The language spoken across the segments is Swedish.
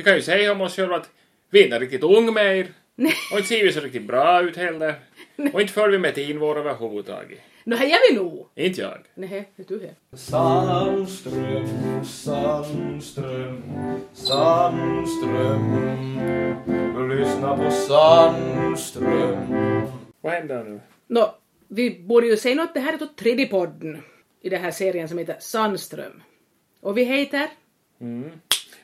Vi kan ju säga om oss själva att vi är inte riktigt ung mer. Och inte ser vi så riktigt bra ut heller. Och inte följer vi med teenvår överhuvudtaget. Nå, här är vi nog. Inte jag. Nej, vet du det? Sandström, Sandström, Sandström. Lyssna på Sandström. Vad händer nu? Nå, vi borde ju säga något, det här är då tredje podden i den här serien som heter Sandström. Och vi heter...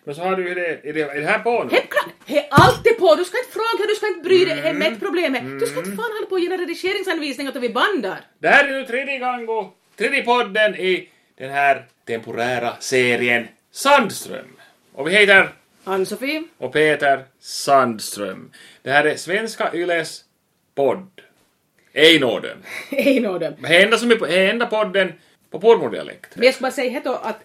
Men så har du ju det, är det, är det här på nu? Helt klart! He är alltid på! Du ska inte fråga, du ska inte bry dig mm. med ett problem. här. Du ska inte fan hålla på och ge redigeringsanvisningar då vi bandar. Det här är nu tredje gången och tredje podden i den här temporära serien Sandström. Och vi heter Ann-Sofie. och Peter Sandström. Det här är Svenska Yles podd. Ej nåden. En av dem. Det enda som är på, är enda podden på porrmodialekt. Men jag ska bara säga då att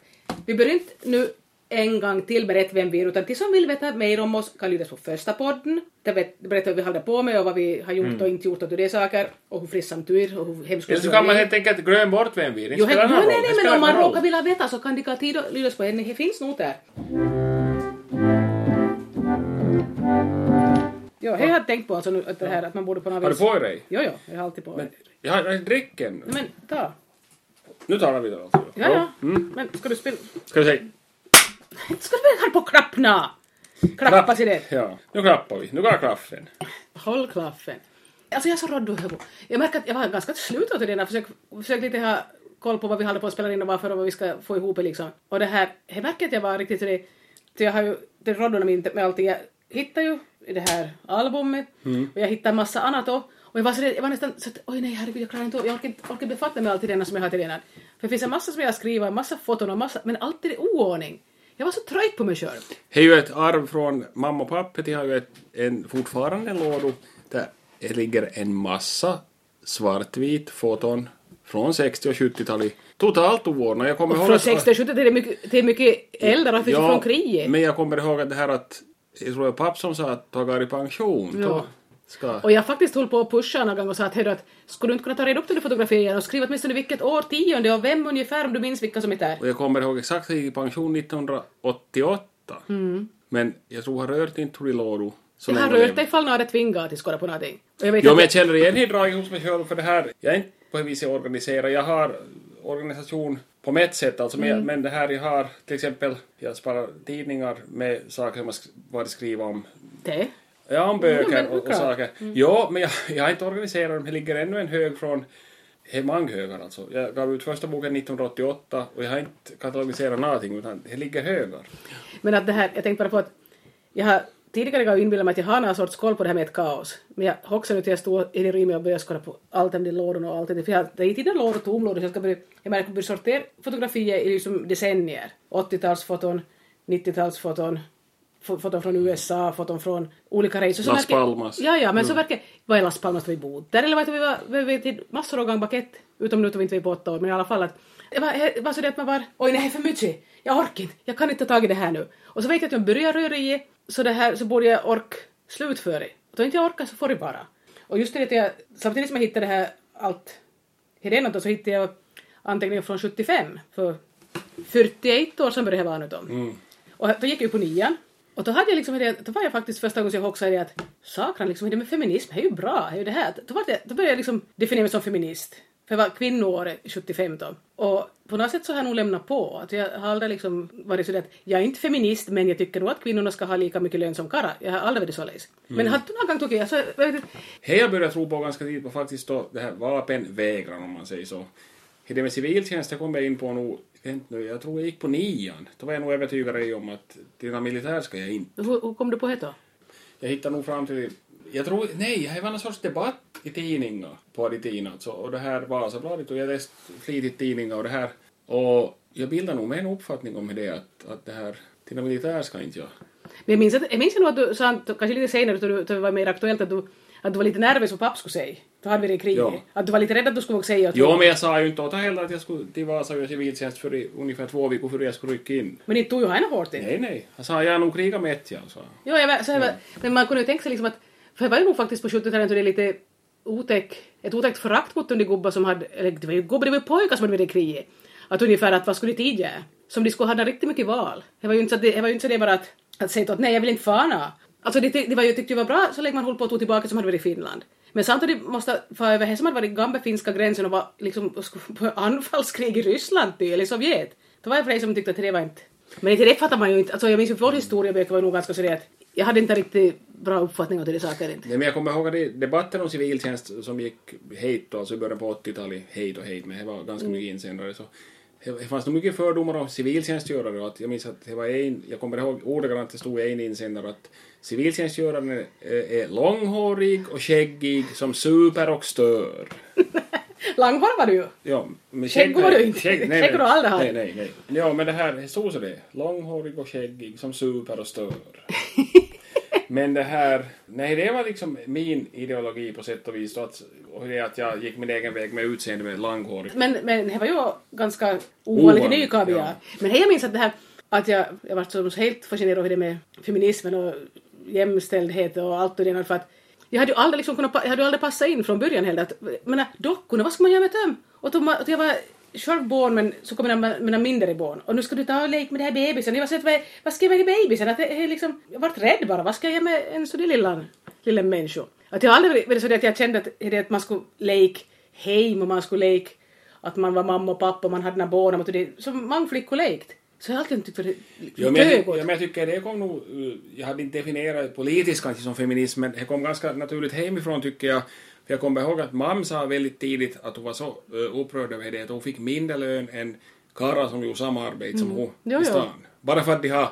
vi börjar inte nu en gång till berätta vem vi är, utan de som vill veta mer om oss kan lyssna på första podden. Där berättar vi vad vi håller på med och vad vi har gjort och inte gjort och det saker och hur frisamt du är och hur hemskt Eller så kan man helt enkelt glömma bort vem vi är. Det Jo, spelar nej, nej, Det men om man råkar vilja veta så kan de ha tid att lyssna på en, det finns nog där. Jo, jag har tänkt på alltså nu att det här att man borde på något Har du vis... på dig? Jo, jo, jag har alltid på. Men, jag har ännu. Men ta. Nu talar vi då alltså. Ja, ja. Mm. Men ska du spela... Ska vi säga? Ska du väl ha på knappna? Klappa sig det. Ja, nu klappar vi. Nu går klaffen. Håll klaffen. Alltså jag är så rådd. Jag märker att jag var ganska slut åt det där. Försök, försök lite ha koll på vad vi håller på att spela in och varför och vad vi ska få ihop det liksom. Och det här, jag märker att jag var riktigt det. För jag har ju, det råddorna med, med allting. Jag hittar ju i det här albumet och jag hittar massa annat också. Och jag var, så, jag var nästan så att oj nej herregud jag klarar inte jag orkar inte orkar befatta mig med allt det som jag har till den här. För det finns en massa som jag har skrivit, en massa foton och massa, men allt är i oordning. Jag var så trött på mig själv. Det är ju ett arv från mamma och pappa. De har ju ett, en, fortfarande en låda där det ligger en massa svartvit foton från 60 och 70-talet. Totalt oordnat. Jag kommer ihåg Från att- 60 och 70 till det är mycket, till är mycket äldre, för från kriget. men jag kommer ihåg att det här att jag tror det var pappa som sa att ta går i pension. Ja. Då ska... Och jag faktiskt höll på att pusha någon gång och sa att, "Hej då, att skulle du inte kunna ta reda upp de fotografier och skriva åtminstone vilket årtionde och vem ungefär om du minns vilka som är där. Och jag kommer ihåg exakt att jag gick i pension 1988. Men jag tror jag har rört inte i lådor. så Jag har rört dig ifall någon hade tvingat till skåda på någonting. Och jag vet Jo, att men jag känner igen det draget hos mig själv för det här. Jag är inte på det viset organiserad. Jag har organisation på mitt sätt alltså. Men, Mm. men det här jag har till exempel, jag sparar tidningar med saker som jag varit skriva om. det. Ja, om böcker men och, och saker. Jo, men jag, jag har inte organiserat dem. Det ligger ännu en hög från det är många högar alltså. Jag gav ut första boken 1988 och jag har inte katalogiserat någonting utan det ligger högar. Men att det här, jag tänkte bara på att jag har tidigare gav inbillat mig att jag har någon sorts koll på det här med ett kaos. Men jag hoxade nu till jag stod i det rummet och började skåda på allt om de lådorna och allt det. För jag är inte dina lådor, tomlådor, så jag ska börja, jag märker börjar sortera fotografier i liksom decennier. 80-talsfoton, 90-talsfoton, fo- foton från USA, foton från olika resor. Så Las verkar- Palmas. Ja, ja, men så verkar... Vad är Las Palmas vi bodde? Där eller var det vi var, vi till massor av gånger bakett, utom nu tog vi inte vi på åtta år, men i alla fall att det var, det var så det att man var oj nej, för mycket, jag orkar inte, jag kan inte ta tag i det här nu. Och så vet jag att jag börjar röra i så det här så borde jag orka slutföra det. Och då inte jag orkar så får det bara. Och just det att jag, samtidigt som jag hittade det här allt Helena då så hittade jag anteckningar från 75, för 41 år sedan började jag vara nu då. Och då gick jag ju på nian. Och då hade jag liksom, det- då var jag faktiskt första gången jag hoxade i det att sakran liksom, det med feminism, det är ju bra, det är ju det här. Då, var det, då började jag liksom definiera mig som feminist. För jag var kvinnoåret 75 då. Och på något sätt så har jag nog lämnat på. Att jag har aldrig liksom varit så att jag är inte feminist men jag tycker nog att kvinnorna ska ha lika mycket lön som karlar. Jag har aldrig varit så läs. Men hade du någon gång tycker jag så, inte, Hej, jag började tro på ganska tidigt på faktiskt då det här vapenvägran om man säger så. Det med civiltjänst jag kom jag in på nog, nu, jag tror jag gick på nian. Då var jag nog övertygad om att till militär ska jag inte. hur, hur kom du på det då? Jag hittade nog fram till, jag tror, nej, det var någon sorts debatt i tidningar på Aditin alltså. Och det här Vasabladet och jag läste flitigt tidningar och det här. Och jag bildade nog med en uppfattning om det att, att det här till militär ska inte jag. Men jag minns, jag minns nog att du sa, kanske lite senare, då det var mer aktuellt, att du, att du var lite nervös vad pappa skulle säga. Då hade vi det i kriget. Ja. Att du var lite rädd att du skulle säga att Jo, men jag sa ju inte åt heller att jag skulle till Vasa göra civiltjänst för i, ungefär två veckor före jag skulle rycka in. Men inte tog ju han hårt in. Nej, nej. Han sa jag har nog krigat med ett, ja. sa. Jo, jag, så jag, var- Men man kunde ju tänka sig liksom att, för det var ju nog faktiskt på 70-talet då det är lite otäck, ett otäckt förakt mot de gubbar som hade, eller det var ju gubbar, det var ju pojkar som hade varit i kriget. Att ungefär att vad skulle de tid göra? Som de skulle ha riktigt mycket val. Det var ju inte så det, det var ju inte så det bara att att säga att nej, jag vill inte fana. Alltså det, det var ju, tyckte jag var bra så länge man höll på att tog tillbaka som hade varit i Finland. Men samtidigt måste fara över här som hade varit gamla finska gränsen och var liksom på anfallskrig i Ryssland ty, eller Sovjet. Det var jag för som tyckte att det var inte... Men inte det fattar man ju inte. Alltså jag minns ju vår historieböcker var nog ganska så det att jag hade inte riktigt bra uppfattning om det saker inte. Nej, men jag kommer ihåg att det- debatten om civiltjänst som gick hejt då, alltså i början på 80-talet, hejt och hejt, men det var ganska mycket insändare så det det fanns nog mycket fördomar om civiltjänstgörare och att jag minns att det var en, jag kommer ihåg ordagrant det stod i en insändare att civiltjänstgöraren är, är långhårig och skäggig som super och stör. Långhårig var du ju. Ja, men Skägg går du inte. Skägg, har du aldrig haft. nej, nej, nej. Ja, men det här, stod så det. Långhårig och skäggig som super och stör. men det här, nej det var liksom min ideologi på sätt och vis. Att, och det att jag gick min egen väg med utseende med långhårig. Men, men det var ju ganska ovanligt i Nykabi, ja. Men jag minns att det här att jag, jag var så helt fascinerad av det med feminismen och jämställdhet och allt och det där, för att jag hade ju aldrig liksom kunnat, jag hade aldrig passat in från början heller. Att, menar, dockorna, vad ska man göra med dem? Och, då, och jag var själv barn men så kom mina, mina mindre barn och nu ska du ta och leka med den här bebisen. Jag var så att, vad, vad ska jag med bebisen? Att jag, liksom, jag vart rädd bara. Vad ska jag göra med en sån där lilla, lilla människa? Att jag har aldrig varit så att jag kände att, det att man skulle leka hem och man skulle leka att man var mamma och pappa och man hade några barn och det, som många flickor lekt. Så jag har alltid tyckt att det Ja, men, jag, ja, men jag tycker det kom nog, uh, jag hade inte definierat politiskt kanske som feminism, men det kom ganska naturligt hemifrån tycker jag. För jag kommer ihåg att mamma sa väldigt tidigt att hon var så uh, upprörd över det att hon fick mindre lön än karlar som gjorde samma arbete som hon Jo, i jo. stan. Bara för att de har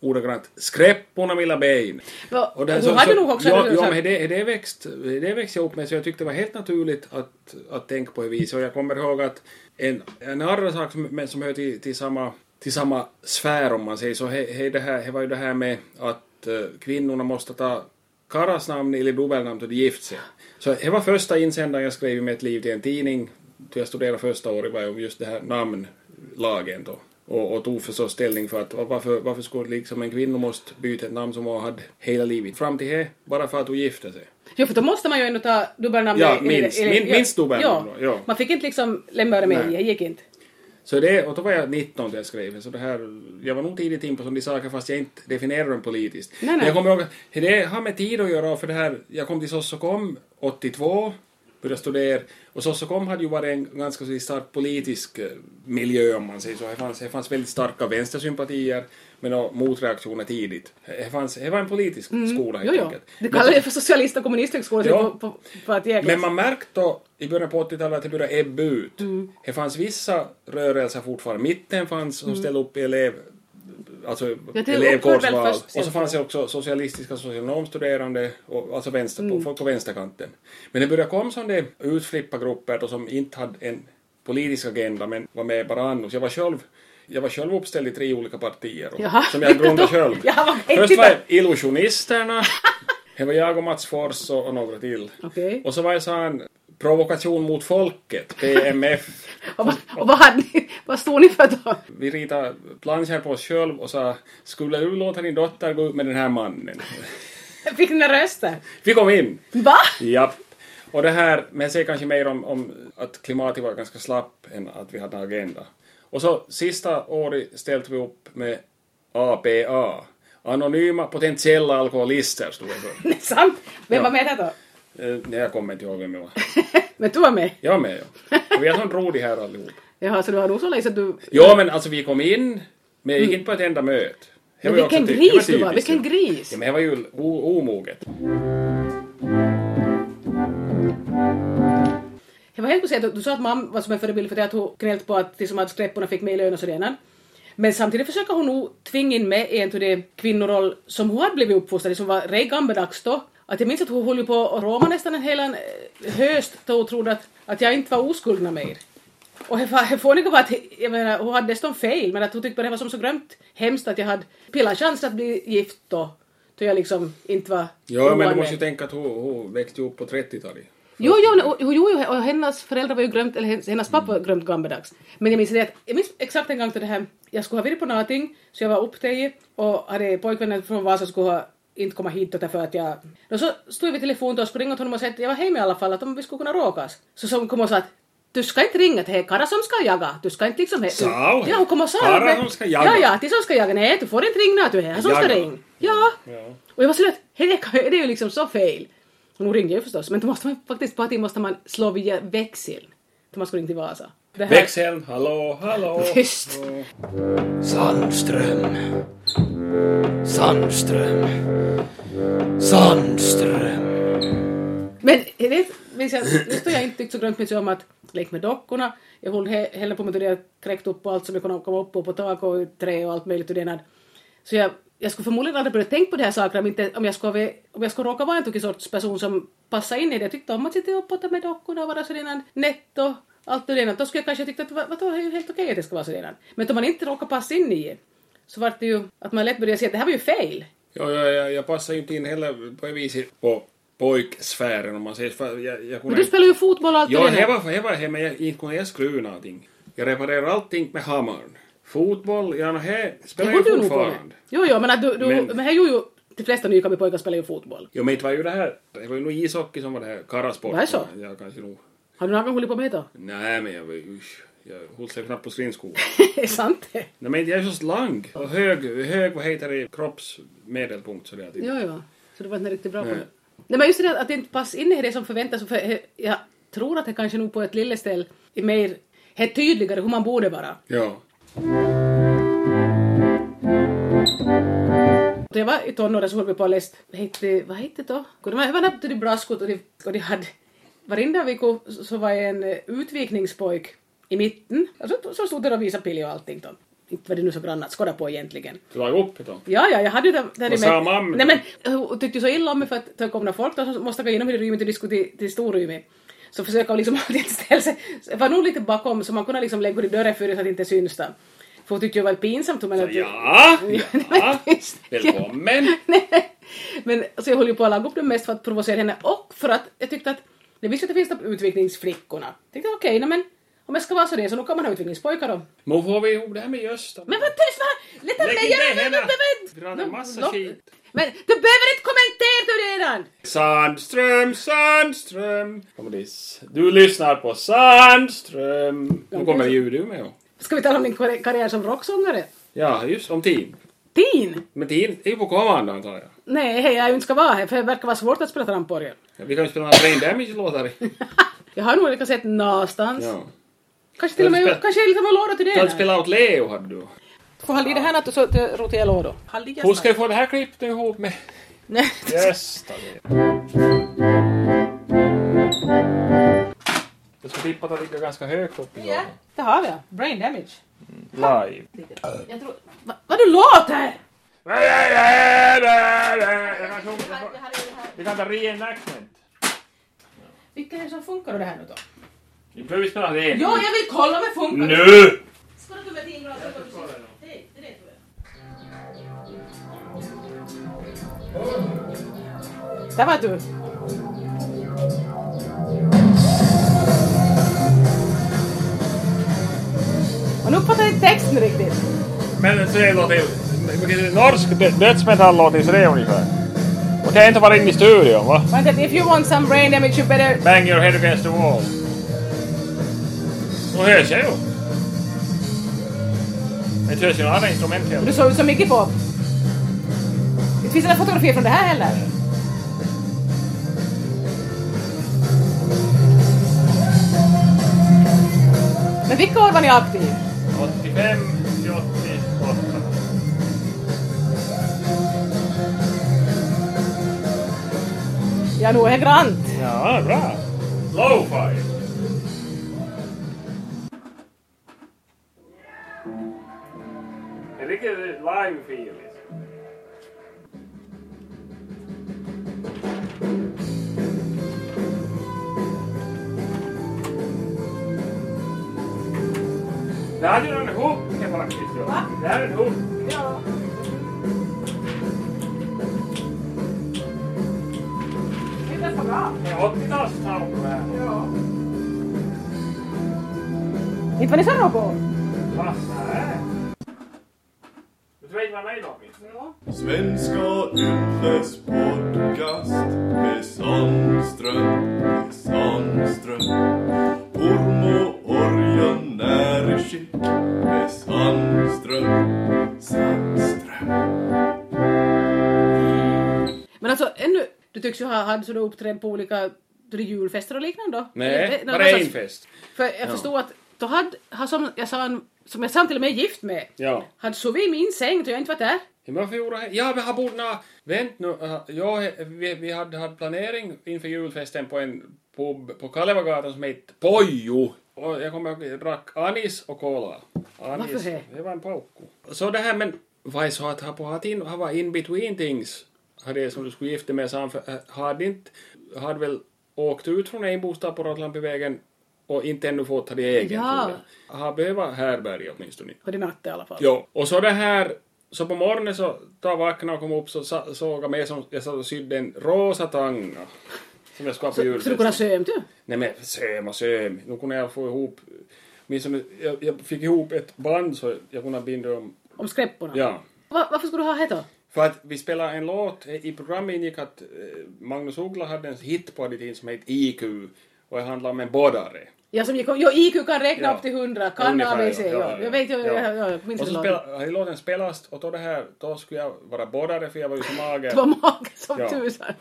ordagrant skräpporna mina ben. Ja, Och det, hon så, hade så, nog också ja, ja, men det, det, växt, det växte jag upp med så jag tyckte det var helt naturligt att, att tänka på det viset. Och jag kommer ihåg att en, en annan sak som, men som hör till, till, samma, till samma sfär om man säger så, he, he, det, här, det var ju det här med att eh, kvinnorna måste ta karlas namn eller dubbelnamn då de gift sig. Så det var första insändaren jag skrev i mitt liv till en tidning, då jag studerade första året, var om just det här namnlagen då. Och, och tog förstås ställning för att varför, varför skulle liksom en kvinna måste byta ett namn som hon hade hela livet fram till det, bara för att hon gifte sig. Jo, för då måste man ju ändå ta dubbelnamn. Ja, minst- eller- minst dubbelnamn Ja. ja. Man fick inte liksom lämna det med, det gick inte. Så det, och då var jag 19 när jag skrev så det här, jag var nog tidigt in på sådana saker fast jag inte definierade dem politiskt. Nej, nej. Men jag kommer ihåg att det har med tid att göra, för det här, jag kom till Sossokom 82, började studera, och Sossokom hade ju varit en ganska stark politisk eh, miljö om man säger så. Det fanns, det fanns väldigt starka vänstersympatier, men då motreaktioner tidigt. Det, fanns, det var en politisk skola Jo, helt jo. enkelt. Men det för socialist och kommunisthögskola Ja. på, på, på att jäklas. men man märkte då i början på 80-talet att det började ebba ut. Det fanns vissa rörelser fortfarande. Mitten fanns som ställde upp elev, alltså det elevkårsval. Och så fanns det också socialistiska socionomstuderande, och, alltså vänster, folk på vänsterkanten. Men det började komma sådana utflippa grupper då som inte hade en politisk agenda men var med bara annars. Jag var själv jag var själv uppställd i tre olika partier och, Jaha. som jag grundade själv. Jaha, Först var det Illusionisterna, det var jag och Mats Fors och, och några till. Okej. Och så var jag sån provokation mot folket, PMF. Och, vad- och vad, hade ni, vad stod ni för då? Vi ritade planscher på oss själv och sa skulle du låta din dotter gå ut med den här mannen? Fick ni röster? Vi kom in! Va? Japp. Och det här, men jag säger kanske mer om, om att klimatet var ganska slapp än att vi hade en agenda. Och så sista året ställde vi upp med APA. Anonyma potentiella alkoholister stod det för. Det är sant? Vem Ja. var med där då? Eh, nej, jag kommer inte ihåg vem jag var. Men du var med? Jag var med ja. Och vi är sån rolig här allihop. Jaha, så du har nog så länge så du... Ja, men alltså vi kom in, men jag gick inte på ett enda möte. Men vilken ty- det gris du var, vilken gris! Ja, men det var ju omoget. Helt att säga att du sa att mamma var som en förebild för det att hon gnällt på att de som hade skräpporna fick med i lön och sådär. Men samtidigt försöker hon nog tvinga in med en till det kvinnoroll som hon hade blivit uppfostrad i, som var rej gammaldags då. Att jag minns att hon höll ju på att råma nästan en hel eh, höst då hon trodde att, att jag inte var oskuldna mer. Och det fåniga var att, jag menar, hon hade nästan fel, men att hon tyckte bara det var som så grömt hemskt att jag hade pillan chans att bli gift då. Då jag liksom inte var Ja, men du måste ju tänka att hon, hon växte upp på 30-talet. Jo, jo, och, jo, jo, och hennes föräldrar var ju glömt, eller hennes, hennes pappa var glömt gammaldags. Men jag minns det att, jag minns exakt en gång till det här, jag skulle ha varit på någonting, så jag var upptagen och hade pojkvännen från Vasa skulle ha inte komma hit därför att jag... Och så stod vi i telefon och ringa åt honom och säga att jag var hemma i alla fall, att om vi skulle kunna råkas. Så som kom och sa att du ska inte ringa till Kara som ska jaga. Du ska inte liksom... Sa hon? Ja, hon kom och sa Kara som ska jaga? Ja, ja, till som ska jaga. Nej, du får inte ringa, du är här som ska ringa. Ja. Ja. Och jag var så att det är ju liksom så fel. Hon ringde ju förstås, men då måste man faktiskt på att måste man slå via växel. Då man ska ringa till Vasa. Det här- Växeln, hallå, hallå. Tyst. Sandström. Sandström. Sandström. Men det minns jag, just då jag inte tyckte så grönt mycket om att leka med dockorna. Jag höll he- hellre på med jag kräkt upp på allt som jag kunde komma upp på, på tak och trä och allt möjligt och det. Så jag, jag skulle förmodligen aldrig börja tänka på de här sakerna om, inte, om, jag skulle, om jag skulle råka vara en tokig sorts person som passar in i det. Jag tyckte om att sitta och ta med dockorna och vara sådär och allt och det där. Då skulle jag kanske tycka att vad, vadå, det är ju helt okej att det ska vara sådär. Men om man inte råkar passa in i det så var det ju att man lätt började se att det här var ju fel. Ja, jag, jag, jag passar ju inte in heller på ett vis på pojksfären om man säger så. Jag, jag Men du spelar ju fotboll och allt Ja, det det var, det var hemma, jag inte kunde jag skruva någonting. Jag reparerar allting med hammaren. Fotboll, ja, det Det spelar jag på fortfarande. Jo, jo, men, att du, du, Men- men... här gjorde ju de flesta nykomna pojkar spelar ju fotboll. Jo, men inte var ju det här, det var ju nog ishockey som var det här karasport. Var det så? Ja, kanske nog. Har du någon gång hållit på med det då? Nej, men jag var ju, jag höll sig knappt på skridskor. är sant det? Nej, men jag är så slang och hög, hög, vad heter det, kroppsmedelpunkt sådär. Typ. Jo, jo. Så du var inte riktigt bra på Nej. det. Nej, men just det att det inte passar in i det som förväntas. För he- jag tror att det kanske nog på ett lille ställe är mer är tydligare hur man borde vara. Ja. Jag var i tonåren så höll vi på att läsa, vad hette, vad hette det då? De braskot och de, och de hade, varenda vecka så var en eh, utvikningspojk i mitten. Och så, så stod det och visade pilli och allting då. Inte var det nu så grann att skåda på egentligen. Du la upp det då? Ja, ja, jag hade ju det där Vad sa mamma? Nej men, hon tyckte ju så illa om mig för att det kom några folk då som måste gå inom i rummet och diskutera till, till storrummet. Så försöka hon liksom alltid ställa sig, jag var nog lite bakom så man kunde liksom lägga i dörren för det så att det inte syns då. För hon tyckte det var pinsamt. Men att, Ja, ja. Välkommen. Men så jag höll ju på att laga upp det mest för att provocera henne och för att jag tyckte att det visste att det finns de utvikningsflickorna. Jag tänkte okej, okay, men om jag ska vara så det så nu kan man ha utvikningspojkar då. Men får vi ihop det här med Gösta? Men vad tyst Lägg mig göra men Vi drar en massa skit. Men du behöver inte kommentera du redan! Sandström, Sandström. Kommer det- Du lyssnar på Sandström. Nu kommer ljud du med. Ska vi tala om din karri- karriär som rocksångare? Ja, just om Tin. Tin? Men Tin är ju på kommando antar jag. Nej, hej, jag inte ska vara här för det verkar vara svårt att spela tramporgel. Ja, Vi kan ju spela några Brain Damage-låtar. Jag har nog olika sätt någonstans. Ja. Kanske till och med, Kan du kanske jag liksom har låda till det. Du har här. spelat åt Leo hade du. Får i det här natt och så i lådor. Hur ska vi få det här klippet ihop med Nej, Gösta? Jag ska tippa att det ligger ganska högt upp i Ja, lådan. det har vi ja. Brain damage. Live. Jag tror... Va, vad du låter! Vi kan ta reenactment. Vilka är det som funkar det här nu då? Vi behöver spela det. Jo, jag vill kolla om det funkar. Nu! Där var du. Man uppfattar inte texten riktigt. Men låter vilken norsk dö- dödsmetall-låt så det är ungefär. Och det är inte vara inne i studion va? That if you want some brain damage you better... Bang your head against the wall. Nu hörs jag ju. Men det hörs ju några andra instrument Du heller. såg ut som Iggy Pop. Det finns inga fotografier från det här heller. Men vilka år var ni aktiv? 85 till 88. Ja, nog är grant. Ja, bra. Lo-fi. Live-feel. liksom. Det här är ju en hook faktiskt. ja. Va? Det här är en hook. Ja. Det är ganska bra. Det är 80-talssound det här. Ja. Inte var ni så bra på? Va? Svenska Yles podcast med Sandström, med Sandström. Orm och orgen är i skick med Sandström, Sandström. Men alltså ännu, du tycks ju ha haft sådana uppträd på olika julfester och liknande? Nej, bara en fest. För jag förstod ja. att då hade, som jag sa, som jag sa till och med gift med, ja. hade sovit i min säng då jag inte var där. Ja, men varför gjorde jag Ja, vi har borde nå... Vänt nu. Uh, ja, vi, vi hade, hade planering inför julfesten på en pub på Kalevagatan som hette Pojo. Och jag kommer ihåg, jag drack anis och cola. Anis, Varför det? Det var en paukku. Så det här, men vad är så att ha på in, ha var in between things, hade det som du skulle gifta med sam, för, äh, hade inte, hade väl åkt ut från en bostad på Rottlandbyvägen och inte ännu fått ha det egen, Ja. tror jag. Har behövt härbärge åtminstone. På det natt i alla fall. Jo, och så det här, så på morgonen så då jag vaknade och kom upp så sa- såg jag mig som jag satt och sydde en rosa tanga. Som jag skulle ha på Så, så du julfesten. kunde söm du? Nej men söm och söm. Nu kunde jag få ihop, åtminstone, jag, jag fick ihop ett band så jag kunde binda om, Om skräpporna? ja. Va, varför skulle du ha det då? För att vi spelade en låt, i programmet ingick att eh, Magnus Uggla hade en hit på det som hette IQ och det handlade om en boddare. Ja, som gick, jo, IQ kan räkna Ja. upp till 100, kan Ungefär, ABC, ja, ja, ja, Jag vet, jag, ja. jag, jag, jag minns Och så inte låten. spelas och då det här, då skulle jag vara boddare för jag var ju så mager. Det var magen som Ja. tusan.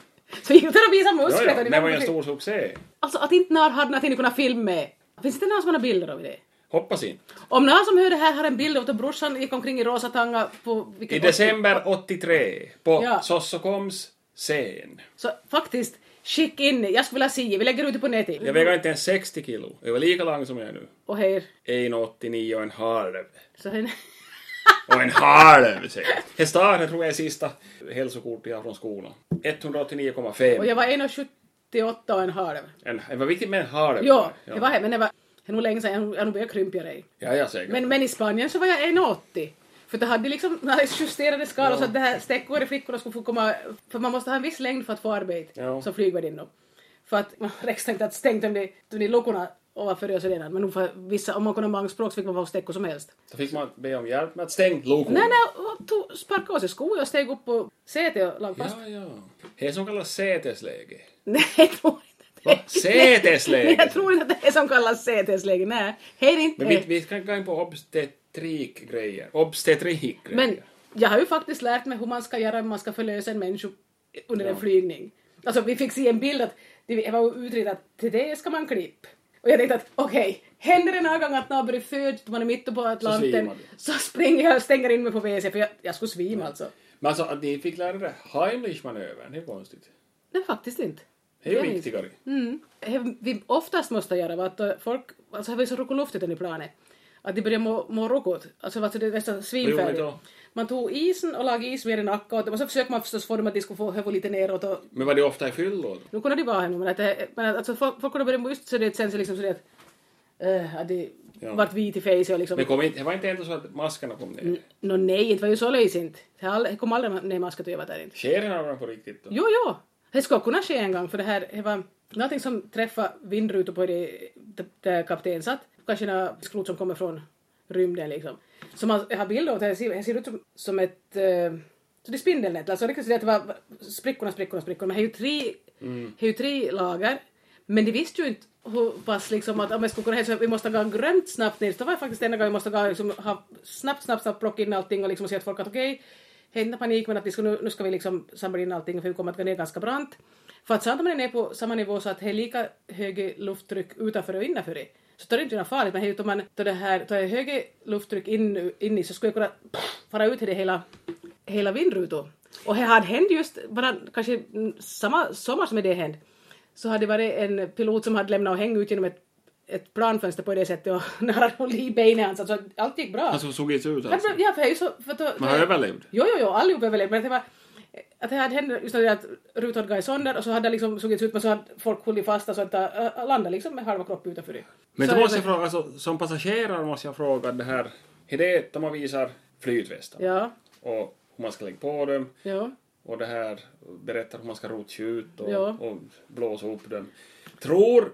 Så gick du där och visade Ja, muskler. ja, och det det var ju en stor succé. Alltså att inte någon hade någonting att kunna filma med. Finns det någon som har bilder av det? Hoppas inte. Om någon som hör det här har en bild av att brorsan gick omkring i rosa tanga på... I december 83 på Ja. Sossokoms scen. Så faktiskt, skick in, jag skulle vilja se, vi lägger ut det på nätet. Jag väger inte ens 60 kilo. Jag var lika lång som jag är nu. Och här, 1,89 och en halv. så här, Och en halv säger jag. Hästar tror jag är sista hälsokortet jag har från skolan. 189,5. och jag var 1,78 och en halv. En, det var viktigt med en halv. Ja, det var här, men det var, det är nog länge sedan, jag har nog- börjat krympa dig. Ja, jag säkert. Men, men i Spanien så var jag 1,80. För det hade liksom justerade skalor så att det här stäckor i flickorna skulle få komma... För man måste ha en viss längd för att få arbete Ja. som flygvärdinna. För att man inte att stängt om de, de luckorna ovanför och redan. Men för vissa, om man kunde mångspråk så fick man få stäckor som helst. Då fick man be om hjälp med att stänga lukorna. Nej, nej, tog, sparkade av sig skor och steg upp på sätet och lag fast. Ja, ja. Det är som kallas sätesläge. Nej, jag tror inte det. Va? Sätesläge? Nej, jag tror inte att det är som kallas sätesläge. Nej, det är inte Men vi, vi ska gå in på obstetrikgrejer. Obstetrikgrejer. Men jag har ju faktiskt lärt mig hur man ska göra om man ska förlösa en människa under en flygning. Alltså vi fick se en bild att det var utrett att till det ska man klippa. Och jag tänkte att okej, händer det någon gång att någon blir född, man är mitt på Atlanten, så, du. springer jag och stänger in mig på WC för jag, jag skulle svima alltså. Men alltså att ni fick lära er Heimlich-manövern, det är konstigt. Nej, faktiskt inte. Det är ju viktigare. Mm. Det vi oftast måste göra var att eh, folk, alltså det var ju så ruckor luftigt i planet, att de började må, må ruckot, alltså alltså det är nästan då? Man tog isen och lagade is med i nacken och så försökte man förstås få dem att de skulle få höva lite neråt och Men var det ofta i fyllo? nu kunde de vara nu men att det, men alltså folk, folk kunde börja må just så det sen så liksom så det att, äh, att de Ja. vart vit i face och liksom Men kom inte, det var inte ändå så att maskarna kom ner? Nå nej, inte var ju så löjsint. Det det kom aldrig ner maskat och jag var där inte. Sker det någon på riktigt då? Jo, jo. Det skulle kunna ske en gång, för det här det var någonting som träffade vindrutor på det där kapten satt. Kanske några skrot som kommer från rymden liksom. Så man, har bilder av det, det ser, det ser ut som, som ett... eh, så det är spindelnät, alltså det kan säga att det var sprickorna, sprickorna, sprickorna. Men det är ju tre, det är ju tre lager. Men de visste ju inte hur pass liksom att om jag skulle kunna hälsa, vi måste gå grönt snabbt ner. Så det var faktiskt enda gången vi måste gå liksom, ha snabbt, snabbt, snabbt plocka in allting och liksom se att folk att okej, okay, inte panik men att vi ska, nu, nu ska vi liksom samla in allting för vi kommer att gå ner ganska brant. För att att man är ner på samma nivå så att det är lika högt lufttryck utanför och innanför det. Så då är det inte något farligt, men om man då det här, är högt lufttryck in, in i så skulle jag kunna fara ut i det hela, hela vindrutor. Och det hade hänt just, bara kanske mm, samma sommar som det hände, så hade det varit en pilot som hade lämnat och hängt ut genom ett, ett planfönster på det sättet och när han höll i benen hans, alltså allt gick bra. Alltså såg det ut alltså? Ja, för så... För då, Man har överlevt? Jo, jo, jo, allihop överlevt. Men det var... Att det hade hänt just det att Rut hade gått sönder och så hade det liksom sugits ut men så hade folk hållit fast så att det äh, landade liksom med halva kroppen utanför det. Men så då måste jag fråga, alltså, som passagerare måste jag fråga det här, är det de visar flytvästar Ja, och hur man ska lägga på dem ja. och det här berättar hur man ska rotcha ut och, Ja. och blåsa upp dem. Tror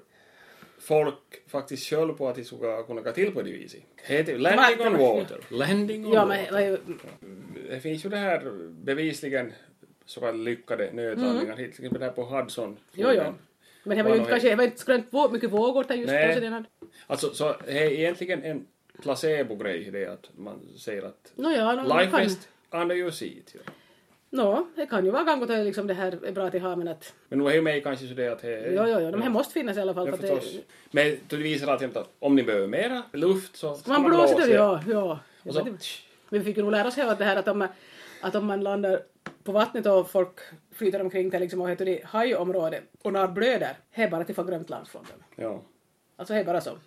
folk faktiskt själv på att de ska kunna gå till på det viset? Heter landing on water. Landing on Ja, water. men Det finns ju det här bevisligen så kallade lyckade nödlandningar, till exempel där på Hudson. jo, jo. Men det var ju inte kanske, det var inte vå- mycket vågor där just Nej. då. Alltså, så det är egentligen en placebo-grej det att man säger att Nå ja, no, life kan... vest under your seat. Ja. Nå, det kan ju vara gång att det, liksom, det här är bra till ha men att... Men nu är ju mig kanske så det att det Jo, jo, jo, de här måste finnas i alla fall. Ja, det. Men det visar alltid att om ni behöver mera luft så ska man blåser det, ja. ja. Och så, Vi fick ju nog lära oss här att det här att om, man- att om man landar på vattnet och folk flyter omkring till liksom, och heter det hajområde och när blöder, det är bara till glömt landsfronten. ja. Alltså det är bara så.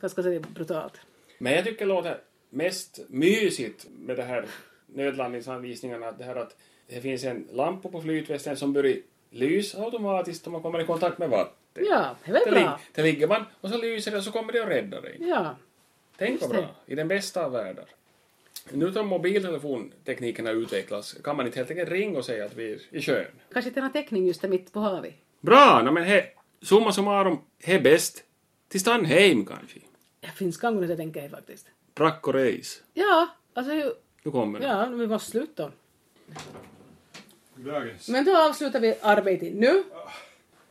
Ganska så brutalt. Men jag tycker det låter mest mysigt med det här nödlandningsanvisningarna, det här att det finns en lampa på flytvästen som börjar lysa automatiskt om man kommer i kontakt med vatten. Ja, det är väl bra. det ligger man och så lyser det och så kommer det och räddar dig. Ja. Tänk vad bra, i den bästa av världar. Nu som mobiltelefontekniken har utvecklats kan man inte helt enkelt ringa och säga att vi är i sjön. Kanske inte en teckning just där mitt på havet. Bra, no, men he, summa summarum, he bäst till Stanheim kanske. Det finns gånger jag tänker jag faktiskt. Prack och reis. Ja, alltså ju- Nu kommer det. ja, vi måste sluta. Dagens. Men då avslutar vi arbetet nu.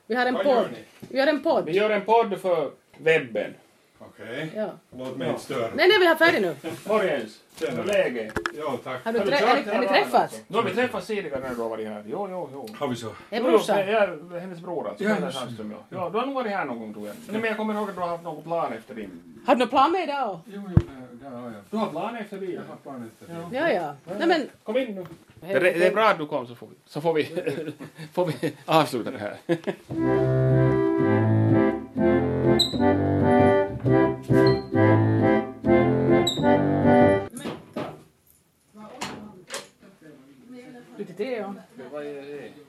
Vi har en Vad gör podd. ni? Vi har en podd. Vi gör en podd för webben. Okej. Ja. Låt mig inte störa. Nej, nej, vi har färdig nu. Morgens, hur är läget? Ja, tack. Har, du Har trä- ni- har ni träffats? Nu har vi träffats tidigare när du har varit här. Jo, jo, jo. Har vi så? Det är Jo, jo, brorsan. Är hennes bror alltså, Ja, det. Sandström. Ja. ja, du har nog varit här någon gång tror jag. Nej, men jag kommer ihåg att du har haft någon plan efter din... Har du någon plan med idag? Jo, jo, där har jag. Du har plan efter din? Jag har planet efter det. Ja, ja. Nej, men... Kom in nu. Det, är- det är bra att du kom så får vi, så får vi, får vi avsluta det här. Lite te, ja.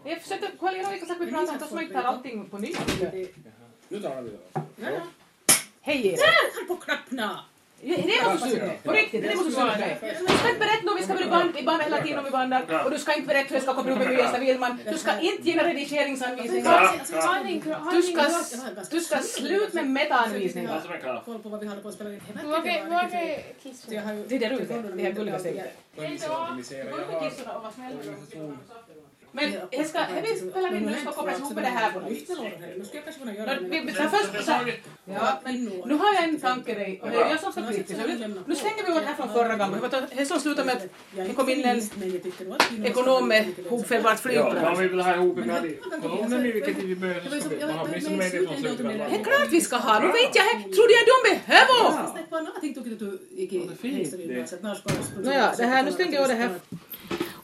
Jag försökte kolla igenom vilka saker vi pratade om, så som jag inte tar allting på nytt. Nu tar vi det. Det måste sluta med. På riktigt, det måste. Du ska inte berätta när vi ska börja band, vi bandar hela tiden om vi bandar. Och du ska inte berätta hur jag ska komma upp med Gösta Willman. Du ska inte ge några redigeringsanvisningar. Du ska, du ska sluta med metaanvisningar. Koll på vad vi håller på att spela in. Det är där ute, det här gulliga steget. Men jag ska, jag vill spela in nu, ska kopplas ihop med det här på vis. Nu ska jag kanske kunna göra det. Vi tar först så här. Ja, men nu har jag en tanke dig. Och det är jag som ska. Så nu- stänger vi åt här från förra gången. Det som slutade med att det kom in en jag ekonom med hopfällbart Ja, flygplan. om vi vill ha ihop i kolumnen i vilket vi behöver med det är klart vi ska ha. Nu vet jag, du att de behöver? Nåja, det här, nu stänger jag det här.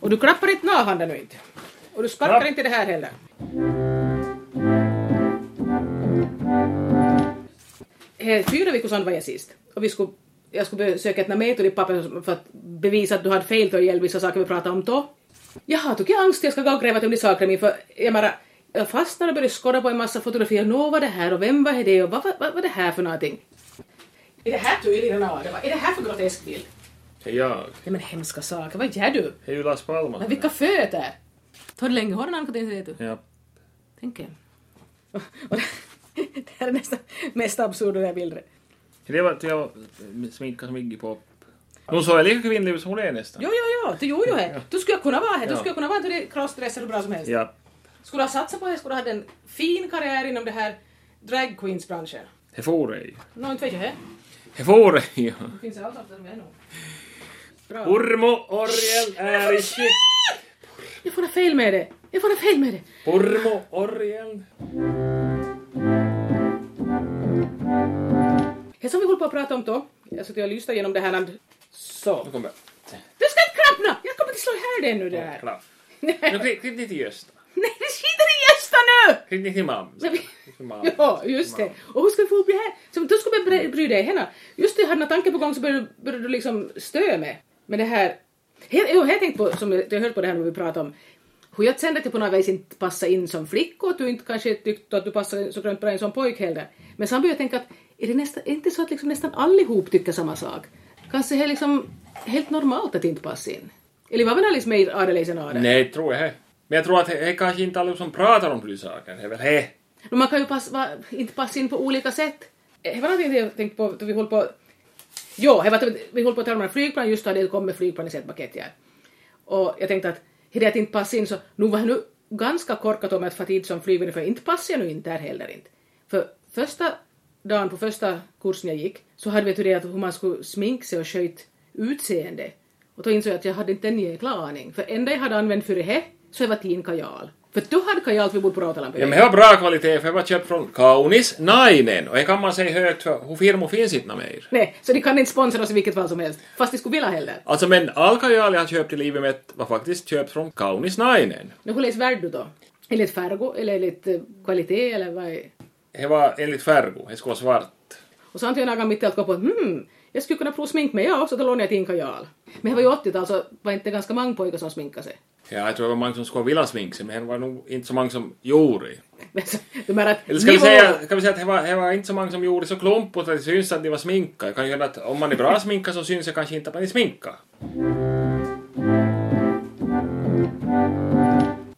Och du klappar inte nahanden nu inte. Och du sparkar Ja. inte det här heller. Eh, Fyra veckor sedan var jag sist. Och vi skulle, jag skulle besöka ett Nametori-papper för att bevisa att du hade fel då gällde vissa saker vi pratade om då. Jaha, tog jag angst jag ska gå och gräva till de sakerna för jag menar, jag fastnade och började skåda på en massa fotografier. Nå, vad det här och vem var det och vad vad, vad var det här för någonting? Är det här tydligen Vad är det här för grotesk bild? Det är jag. Ja men hemska saker, vad gör du? Det är ju Las Palmas. Men vilka fötter! Det länge hår Ann-Katrin säger du? Ja. Tänk er. Och det det här är nästan mest absurda den här bilden. Det var att jag sminkade som Iggy Pop. Hon såg lika kvinnlig ut som hon är nästan. Jo, jo, jo, du gjorde ju det. Du skulle kunna vara här, du Ja. skulle kunna vara en crossdresser hur bra som helst. Ja. Skulle ha satsat på det, skulle ha haft en fin karriär inom det här drag queens-branschen. Det får ej. Nå, inte vet jag det. Det får ej, ja. Det finns allt av det nog. Urmo Orgel är i shit. Jag får ha fel med det. Jag får ha fel med det. Urmo Orgel. Det som vi håller på att prata om då, jag satt och lyssnade igenom det här. Så. Nu kommer Du ska inte klappna! Jag kommer inte slå här det nu det här. Nu klipp till Gösta. Nej, det skiter i Gösta nu! Klipp ner till mamma. Vi-. Ja, just det. Och hur ska vi få upp det här? Så du ska börja bry dig henne. Just det, jag hade några tankar på gång så började du liksom stö med. Men det här... Helt, jo, jag tänkte på, som jag, hörde på det här när vi pratade om, hur jag kände att jag på något vis inte passade in som flicka och att du inte kanske tyckte att du passade så grönt bra in som pojk heller. Men sen började jag tänka att är det nästan, är inte så att liksom nästan allihop tycker samma sak? Kanske är det liksom helt normalt att inte passa in? Eller var det liksom mer adelis än adel? Nej, tror jag. Men jag tror att det är kanske inte alla som pratar om de saker. Det är väl det. Men man kan ju pass, va, inte passa in på olika sätt. Det var någonting jag tänkte på, då vi håller på... Jo, det var vi höll på att tala om flygplan, just då hade det kommit flygplan i setpaket ja. Och jag tänkte att det att inte passade in så, nu var jag nu ganska korkat om att få tid som flygvärdinna för inte passar jag nu inte där heller inte. För första dagen på första kursen jag gick så hade vi turerat hur man skulle sminka sig och sköta utseende. Och då insåg jag att jag hade inte en jäkla aning. För enda jag hade använt för det här så det var tinkajal. För då hade kajal vi bott på Rautalampi. Ja, men det var bra kvalitet för det var köpt från Kaunis Nainen och det kan man säga högt för hur firmor finns inte mer. Nej, så de kan inte sponsra oss i vilket fall som helst. Fast de skulle vilja heller. Alltså men all kajal jag har köpt i livet mitt var faktiskt köpt från Kaunis Nainen. Nu hur läs värd du då? Enligt färgo eller enligt eh, kvalitet eller vad är... Det var enligt färgo, det skulle vara svart. Och så antingen jag mitt i allt på hmm, jag skulle kunna prova smink med jag så då lånade jag till en kajal. Men det var ju 80-tal så var inte ganska många pojkar som sminkade sig. Ja, jag tror det var många som skulle vilja sminka sig men det var nog inte så många som gjorde det. Menar Eller ska vi säga, kan vi säga att det var, det var inte så många som gjorde så klumpigt att det syns att de var sminkade. Det kan ju hända att om man är bra sminkad så syns det kanske inte att man är sminkad.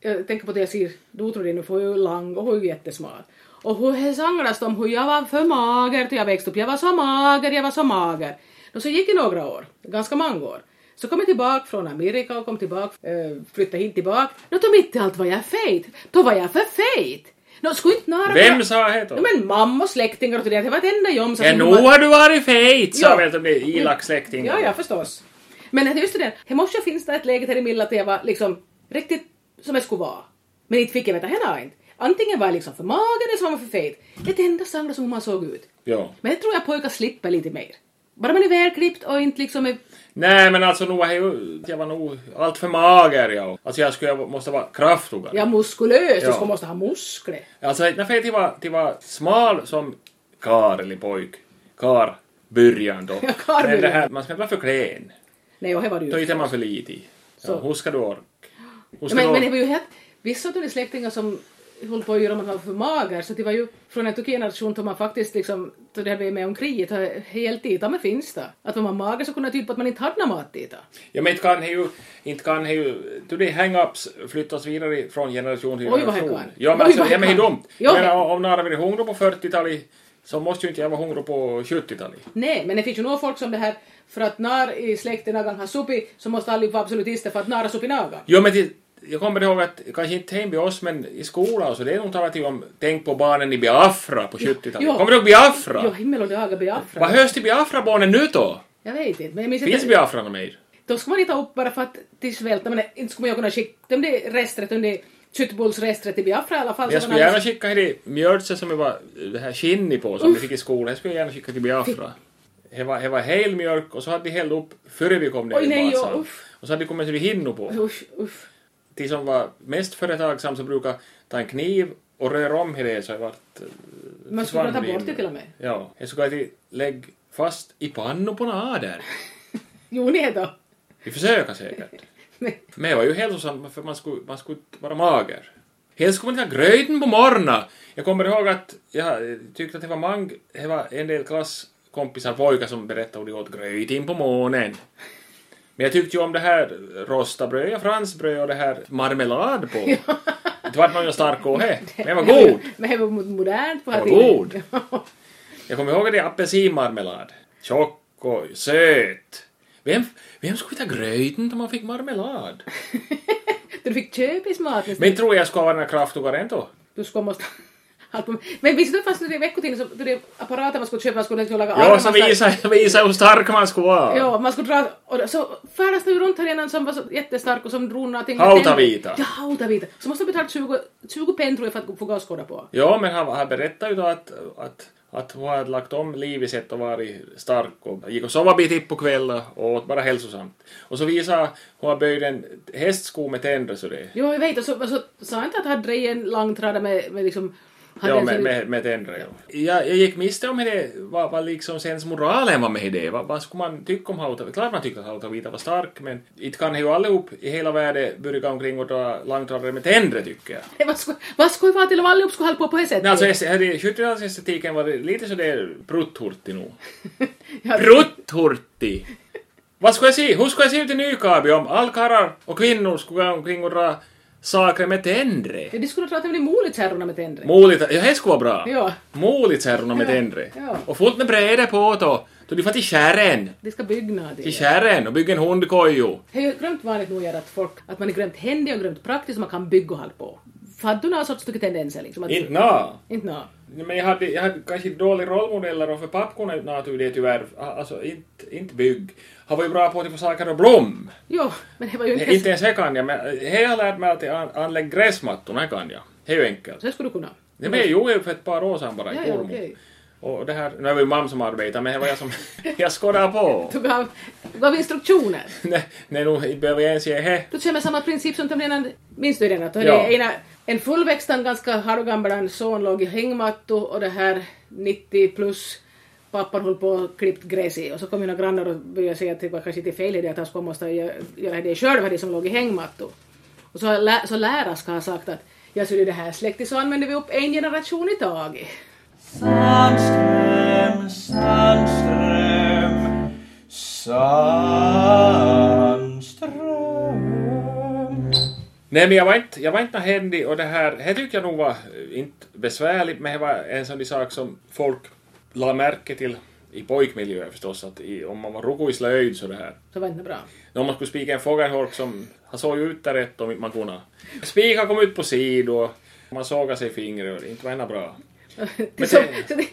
jag tänker på det jag ser Dotrodin för hur lång och hur jättesmal. Och hur sangras om hur jag var för mager till jag växte upp. Jag var så mager, jag var så mager. Och så gick det några år, ganska många år. Så kom jag tillbaka från Amerika och kom tillbaka, äh, flyttade hit tillbaka. Nå, då mitt i allt var jag fet. Då var jag för fet. Nå, skulle inte några... Vem sa det då? men mamma och släktingar och det, det var ett enda att Ja, nu har du varit fet, sa väl de där ilaksläktingarna. Ja, ja, förstås. Men just det där, det måste ju finnas det ett läge här i Milla att jag var liksom riktigt som jag skulle vara. Men inte fick jag veta henne inte. Antingen var jag liksom för mager eller så var man för fet. Det enda sangla som man såg ut. Ja. Men jag tror jag pojkar slipper lite mer. Bara man är välklippt och inte liksom är... Nej, men alltså nog var jag var nog allt för mager jag. Alltså jag skulle, jag måste vara kraftigare. Ja, muskulös, Ja. du skulle måste ha muskler. Alltså för att jag var, jag var smal som kar eller pojk. Kar, början då. Karbörjan. Men det här, man ska inte vara för klen. Nej, och det var det Då ju. är man för lite. Ja, hur ska du orka? Hur Ja, ska men, du men det var ju helt... Vissa av de släktingar som höll på att göra man var för mager så det var ju från en generation då man faktiskt liksom, då det här med om kriget, helt dit, men finns det. Att var man mager så kunde det tyda på att man inte hade någon mat dit. Ja, men inte kan det ju, inte kan det ju, då det hang-ups flyttas vidare från generation till Oj, vad generation. det kan. Ja, men Oj, alltså, vad det det är dumt. Ja, men om några varit hungrig på 40-talet så måste ju inte jag vara hungrig på 70-talet. Nej, men det finns ju nog folk som det här, för att när i släkten någon har supit så måste alla vara absolutister för att när har supit någon. Jo, men det, jag kommer ihåg att, kanske inte hemma vid oss, men i skolan så det är nog talat till om Tänk på barnen i Biafra på 70-talet. jo. Kommer du ihåg Biafra? Jo, himmel och dagar Biafra. Vad hörs till Biafra-barnen nu då? Jag vet inte, men jag minns Finns inte. Biafra något mer? Då ska man inte upp bara för att de svälter, men inte skulle man kunna skicka dem det resträtt under köttbullsresträtt till Biafra i alla fall. Jag så skulle gärna skicka det mjölse som det var det här skinni på som vi fick i skolan. Jag skulle gärna skicka till Biafra. Det var, det var hel mjölk och så hade de hällt upp före vi kom ner Oj, i nej, uff. Och så hade de kommit till hinno på. Usch, usch. De som var mest företagsamma så brukade ta en kniv och röra om i det så det vart... eh, Man skulle ta bort det till och med. Ja. Jag skulle de lägga fast i pannu på nader. Jo, ni då. Vi försöker säkert. Men- det var ju hälsosamt för man skulle, man skulle vara mager. Helst skulle man inte ha gröten på morgonen. Jag kommer ihåg att jag tyckte att det var många, det var en del klasskompisar, pojkar som berättade hur de åt gröt på månen. Men jag tyckte ju om det här rostabröd, fransbröd och det här marmelad på. Det var någon stark och he. Men det var god. Men det var modernt på Det var här god. Jag kommer ihåg att det är apelsinmarmelad. Tjock och söt. Vem, vem skulle ta gröten om man fick marmelad? Du fick köpismat nästan. Men tror jag skulle vara den kraftigare ändå. Du skulle måste... allt på- Men visst det fanns det i veckotidningen så då det apparater man skulle köpa, man skulle liksom laga Ja, armar så där. visa, visa hur stark man skulle vara. Ja, man skulle dra... Och så färdas det runt här igen som var så jättestark och som drog någonting... Hautavita. Ja, Hautavita. Så måste du betala 20, 20 penn tror jag för att få gå och skåda på. Ja, men han, han berättade ju då att, att, att hon hade lagt om livet och varit stark och gick och sova bitigt på kvällen och åt bara hälsosamt. Och så visade hon har böjt en hästsko med tänder så det... Jo, jag vet. Och så, sa jag inte att han drev en långtradare med, med liksom... Ja, med, med, med tänder, ja. Jag, jag gick miste om det, vad, vad liksom sens moralen var med det. Vad, vad skulle man tycka om Hautavita? Klart man tyckte att Hautavita var stark, men inte kan ju allihop i hela världen börja gå omkring och dra långtradare med tänder, tycker jag. Vad skulle, vad skulle vara till om allihop skulle hålla på på det sättet? Nej, alltså, es- här i 70-talsestetiken var lite sådär prutthurtig nog. Ja, Prutthurtig! Vad skulle jag se? Hur skulle jag se ut i Nykarby om all karlar och kvinnor skulle gå omkring och dra saker med tänder? Ja, de skulle tro att det var molitshärrorna med tänder. Molit, ja det skulle vara bra. Ja, Molitshärrorna med Ja, tänder. ja. Och fullt med brädor på då. Då de får till kärren. de ska bygga Till det. kärren och bygga en hundkojo. Är ju glömt vanligt nog att folk, att man är glömt händig och glömt praktiskt och man kan bygga och hålla på. Hade du någon sorts tycker tendenser liksom? Inte nå. Inte nå. Men jag hade, jag hade kanske dåliga rollmodeller och för pappkorna är det tyvärr, alltså inte, inte bygg. Han var ju bra på att få saker att blom. Jo, men det var ju inte... Inte ens det kan jag, men det har jag lärt mig att an, anlägga gräsmattor, det kan jag. Det är ju enkelt. Så skulle du kunna. Det men jag ju för ett par år sedan bara i Ja, ja, Pormo. okej. Och det här, nu är det ju mamma som arbetar, men det var jag som, jag skådade på. Du gav, gav instruktioner. Nej, nej, nu behöver jag ens ge det. Du kör med samma princip som de redan, minns du den? Att Ja. ja. ena, en fullväxten, ganska halvgammal son låg i hängmattor och det här 90 plus pappan höll på och klippt gräs i och så kom mina grannar och började säga att det var kanske inte fel idé att han skulle måste göra göra det själv, det som låg i hängmattor. Och så, lä, så läraren ska ha sagt att ja, så i det här släktet så använder vi upp en generation i taget. Sandström, Sandström, Sandström. Nej, men jag var inte, jag var inte händig och det här, det tyckte jag nog var eh, inte besvärligt, men det var en sån sak som folk la märke till i pojkmiljö förstås, att i, om man var ruko i slöjd så det här. Så var inte bra. Om man skulle spika en fågelholk som, han såg ju ut där rätt om inte man kunde. Spika kom ut på sidor och man sågade sig i fingret och det inte var ena bra. Det- så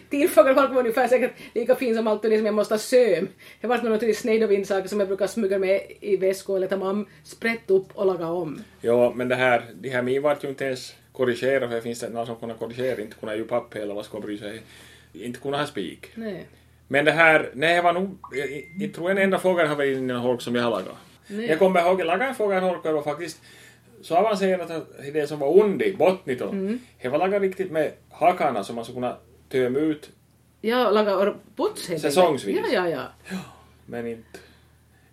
det- fågelholk var ungefär säkert lika fin som alltid det som jag måste ha söm. Det var något snejd och vindsaker som jag brukar smyga med i väskor eller ta mam, sprätt upp och laga om. Ja, men det här, de här min vart ju inte ens korrigerade, för det finns det någon som kunde korrigera, inte kunde ju papper eller vad ska bry sig. Inte kunde ha spik. Nej. Men det här, nej, det var nog, jag, jag tror en enda fågel har varit i en holk som jag har lagat. Nej. Jag kommer ihåg, jag lagade en fågelholk och det var faktiskt så avancerat att det som var undi, bottnit och, det var lagat riktigt med hakarna som man skulle kunna tömma ut, Ja, laga puts helt Säsongsvis. enkelt. Ja, ja, ja. men inte,